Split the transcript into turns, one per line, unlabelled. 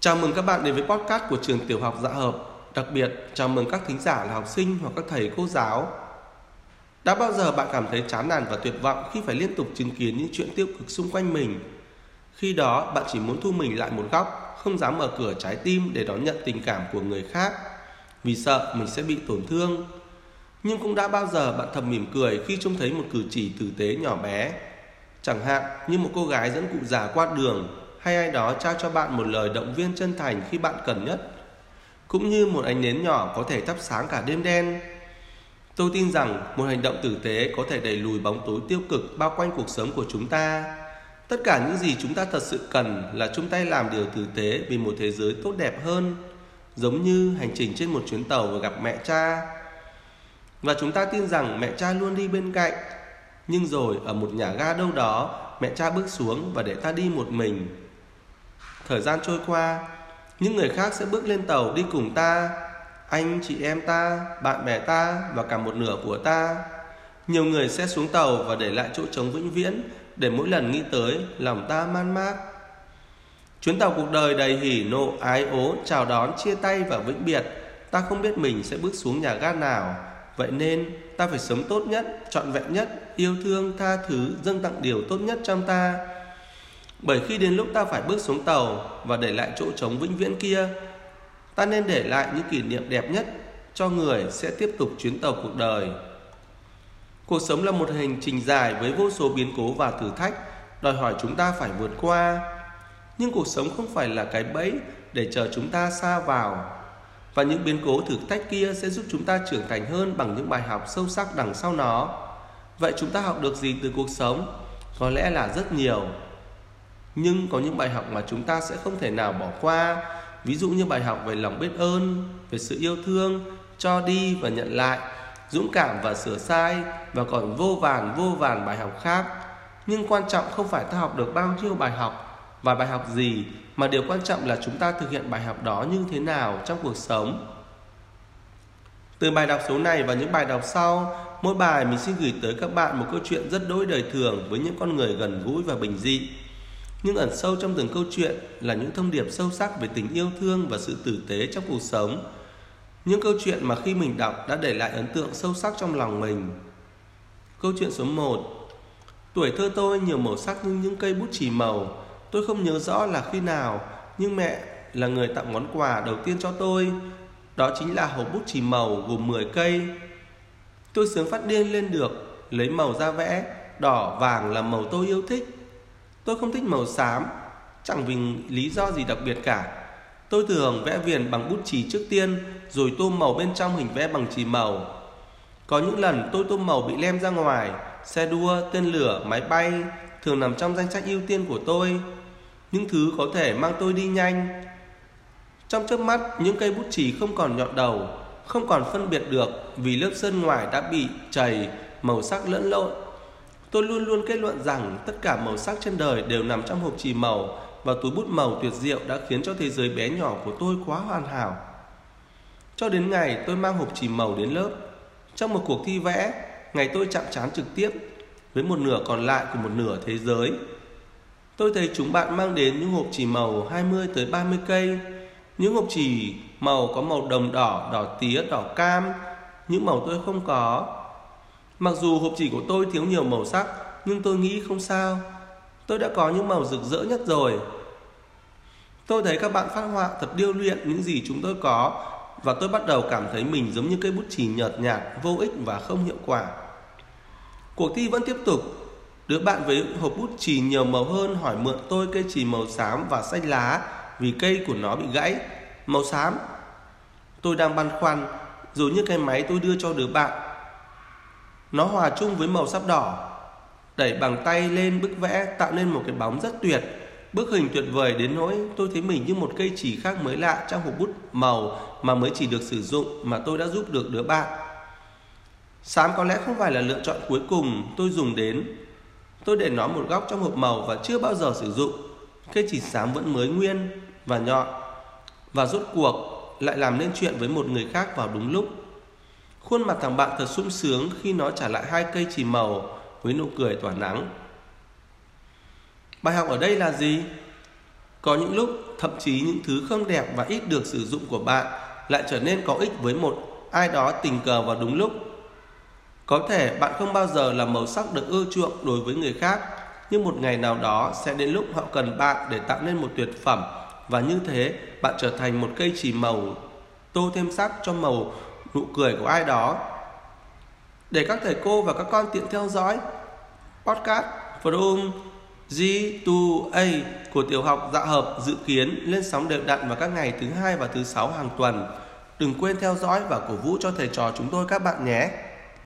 Chào mừng các bạn đến với podcast của trường tiểu học Dạ Hợp. Đặc biệt, chào mừng các thính giả là học sinh hoặc các thầy cô giáo. Đã bao giờ bạn cảm thấy chán nản và tuyệt vọng khi phải liên tục chứng kiến những chuyện tiêu cực xung quanh mình? Khi đó, bạn chỉ muốn thu mình lại một góc, không dám mở cửa trái tim để đón nhận tình cảm của người khác, vì sợ mình sẽ bị tổn thương. Nhưng cũng đã bao giờ bạn thầm mỉm cười khi trông thấy một cử chỉ tử tế nhỏ bé, chẳng hạn như một cô gái dẫn cụ già qua đường hay ai đó trao cho bạn một lời động viên chân thành khi bạn cần nhất. Cũng như một ánh nến nhỏ có thể thắp sáng cả đêm đen. Tôi tin rằng một hành động tử tế có thể đẩy lùi bóng tối tiêu cực bao quanh cuộc sống của chúng ta. Tất cả những gì chúng ta thật sự cần là chung tay làm điều tử tế vì một thế giới tốt đẹp hơn, giống như hành trình trên một chuyến tàu và gặp mẹ cha. Và chúng ta tin rằng mẹ cha luôn đi bên cạnh. Nhưng rồi, ở một nhà ga đâu đó, mẹ cha bước xuống và để ta đi một mình. Thời gian trôi qua, những người khác sẽ bước lên tàu đi cùng ta, anh, chị em ta, bạn bè ta và cả một nửa của ta. Nhiều người sẽ xuống tàu và để lại chỗ trống vĩnh viễn để mỗi lần nghĩ tới lòng ta man mác. Chuyến tàu cuộc đời đầy hỉ nộ ái ố chào đón chia tay và vĩnh biệt, ta không biết mình sẽ bước xuống nhà ga nào, vậy nên ta phải sống tốt nhất, trọn vẹn nhất, yêu thương, tha thứ, dâng tặng điều tốt nhất trong ta bởi khi đến lúc ta phải bước xuống tàu và để lại chỗ trống vĩnh viễn kia, ta nên để lại những kỷ niệm đẹp nhất cho người sẽ tiếp tục chuyến tàu cuộc đời. Cuộc sống là một hành trình dài với vô số biến cố và thử thách, đòi hỏi chúng ta phải vượt qua. Nhưng cuộc sống không phải là cái bẫy để chờ chúng ta xa vào. Và những biến cố thử thách kia sẽ giúp chúng ta trưởng thành hơn bằng những bài học sâu sắc đằng sau nó. Vậy chúng ta học được gì từ cuộc sống? Có lẽ là rất nhiều nhưng có những bài học mà chúng ta sẽ không thể nào bỏ qua. Ví dụ như bài học về lòng biết ơn, về sự yêu thương, cho đi và nhận lại, dũng cảm và sửa sai, và còn vô vàn vô vàn bài học khác. Nhưng quan trọng không phải ta học được bao nhiêu bài học và bài học gì, mà điều quan trọng là chúng ta thực hiện bài học đó như thế nào trong cuộc sống. Từ bài đọc số này và những bài đọc sau, mỗi bài mình xin gửi tới các bạn một câu chuyện rất đối đời thường với những con người gần gũi và bình dị nhưng ẩn sâu trong từng câu chuyện là những thông điệp sâu sắc về tình yêu thương và sự tử tế trong cuộc sống. Những câu chuyện mà khi mình đọc đã để lại ấn tượng sâu sắc trong lòng mình. Câu chuyện số 1 Tuổi thơ tôi nhiều màu sắc như những cây bút chì màu. Tôi không nhớ rõ là khi nào, nhưng mẹ là người tặng món quà đầu tiên cho tôi. Đó chính là hộp bút chì màu gồm 10 cây. Tôi sướng phát điên lên được, lấy màu ra vẽ, đỏ, vàng là màu tôi yêu thích Tôi không thích màu xám, chẳng vì lý do gì đặc biệt cả. Tôi thường vẽ viền bằng bút chì trước tiên, rồi tô màu bên trong hình vẽ bằng chì màu. Có những lần tôi tô màu bị lem ra ngoài, xe đua, tên lửa, máy bay thường nằm trong danh sách ưu tiên của tôi. Những thứ có thể mang tôi đi nhanh. Trong chớp mắt, những cây bút chì không còn nhọn đầu, không còn phân biệt được vì lớp sơn ngoài đã bị chảy, màu sắc lẫn lộn Tôi luôn luôn kết luận rằng tất cả màu sắc trên đời đều nằm trong hộp chì màu và túi bút màu tuyệt diệu đã khiến cho thế giới bé nhỏ của tôi quá hoàn hảo. Cho đến ngày tôi mang hộp chì màu đến lớp, trong một cuộc thi vẽ, ngày tôi chạm trán trực tiếp với một nửa còn lại của một nửa thế giới. Tôi thấy chúng bạn mang đến những hộp chì màu 20 tới 30 cây, những hộp chì màu có màu đồng đỏ, đỏ tía, đỏ cam, những màu tôi không có Mặc dù hộp chỉ của tôi thiếu nhiều màu sắc, nhưng tôi nghĩ không sao. Tôi đã có những màu rực rỡ nhất rồi. Tôi thấy các bạn phát họa thật điêu luyện những gì chúng tôi có và tôi bắt đầu cảm thấy mình giống như cây bút chì nhợt nhạt, vô ích và không hiệu quả. Cuộc thi vẫn tiếp tục. Đứa bạn với hộp bút chì nhiều màu hơn hỏi mượn tôi cây chì màu xám và xanh lá vì cây của nó bị gãy. Màu xám. Tôi đang băn khoăn, dù như cái máy tôi đưa cho đứa bạn nó hòa chung với màu sắp đỏ Đẩy bằng tay lên bức vẽ Tạo nên một cái bóng rất tuyệt Bức hình tuyệt vời đến nỗi tôi thấy mình như một cây chỉ khác mới lạ trong hộp bút màu mà mới chỉ được sử dụng mà tôi đã giúp được đứa bạn. Xám có lẽ không phải là lựa chọn cuối cùng tôi dùng đến. Tôi để nó một góc trong hộp màu và chưa bao giờ sử dụng. Cây chỉ xám vẫn mới nguyên và nhọn. Và rốt cuộc lại làm nên chuyện với một người khác vào đúng lúc. Khuôn mặt thằng bạn thật sung sướng khi nó trả lại hai cây chì màu với nụ cười tỏa nắng. Bài học ở đây là gì? Có những lúc thậm chí những thứ không đẹp và ít được sử dụng của bạn lại trở nên có ích với một ai đó tình cờ vào đúng lúc. Có thể bạn không bao giờ là màu sắc được ưa chuộng đối với người khác, nhưng một ngày nào đó sẽ đến lúc họ cần bạn để tạo nên một tuyệt phẩm và như thế bạn trở thành một cây chỉ màu tô thêm sắc cho màu nụ cười của ai đó. Để các thầy cô và các con tiện theo dõi, podcast From G2A của tiểu học dạ hợp dự kiến lên sóng đều đặn vào các ngày thứ hai và thứ sáu hàng tuần. Đừng quên theo dõi và cổ vũ cho thầy trò chúng tôi các bạn nhé.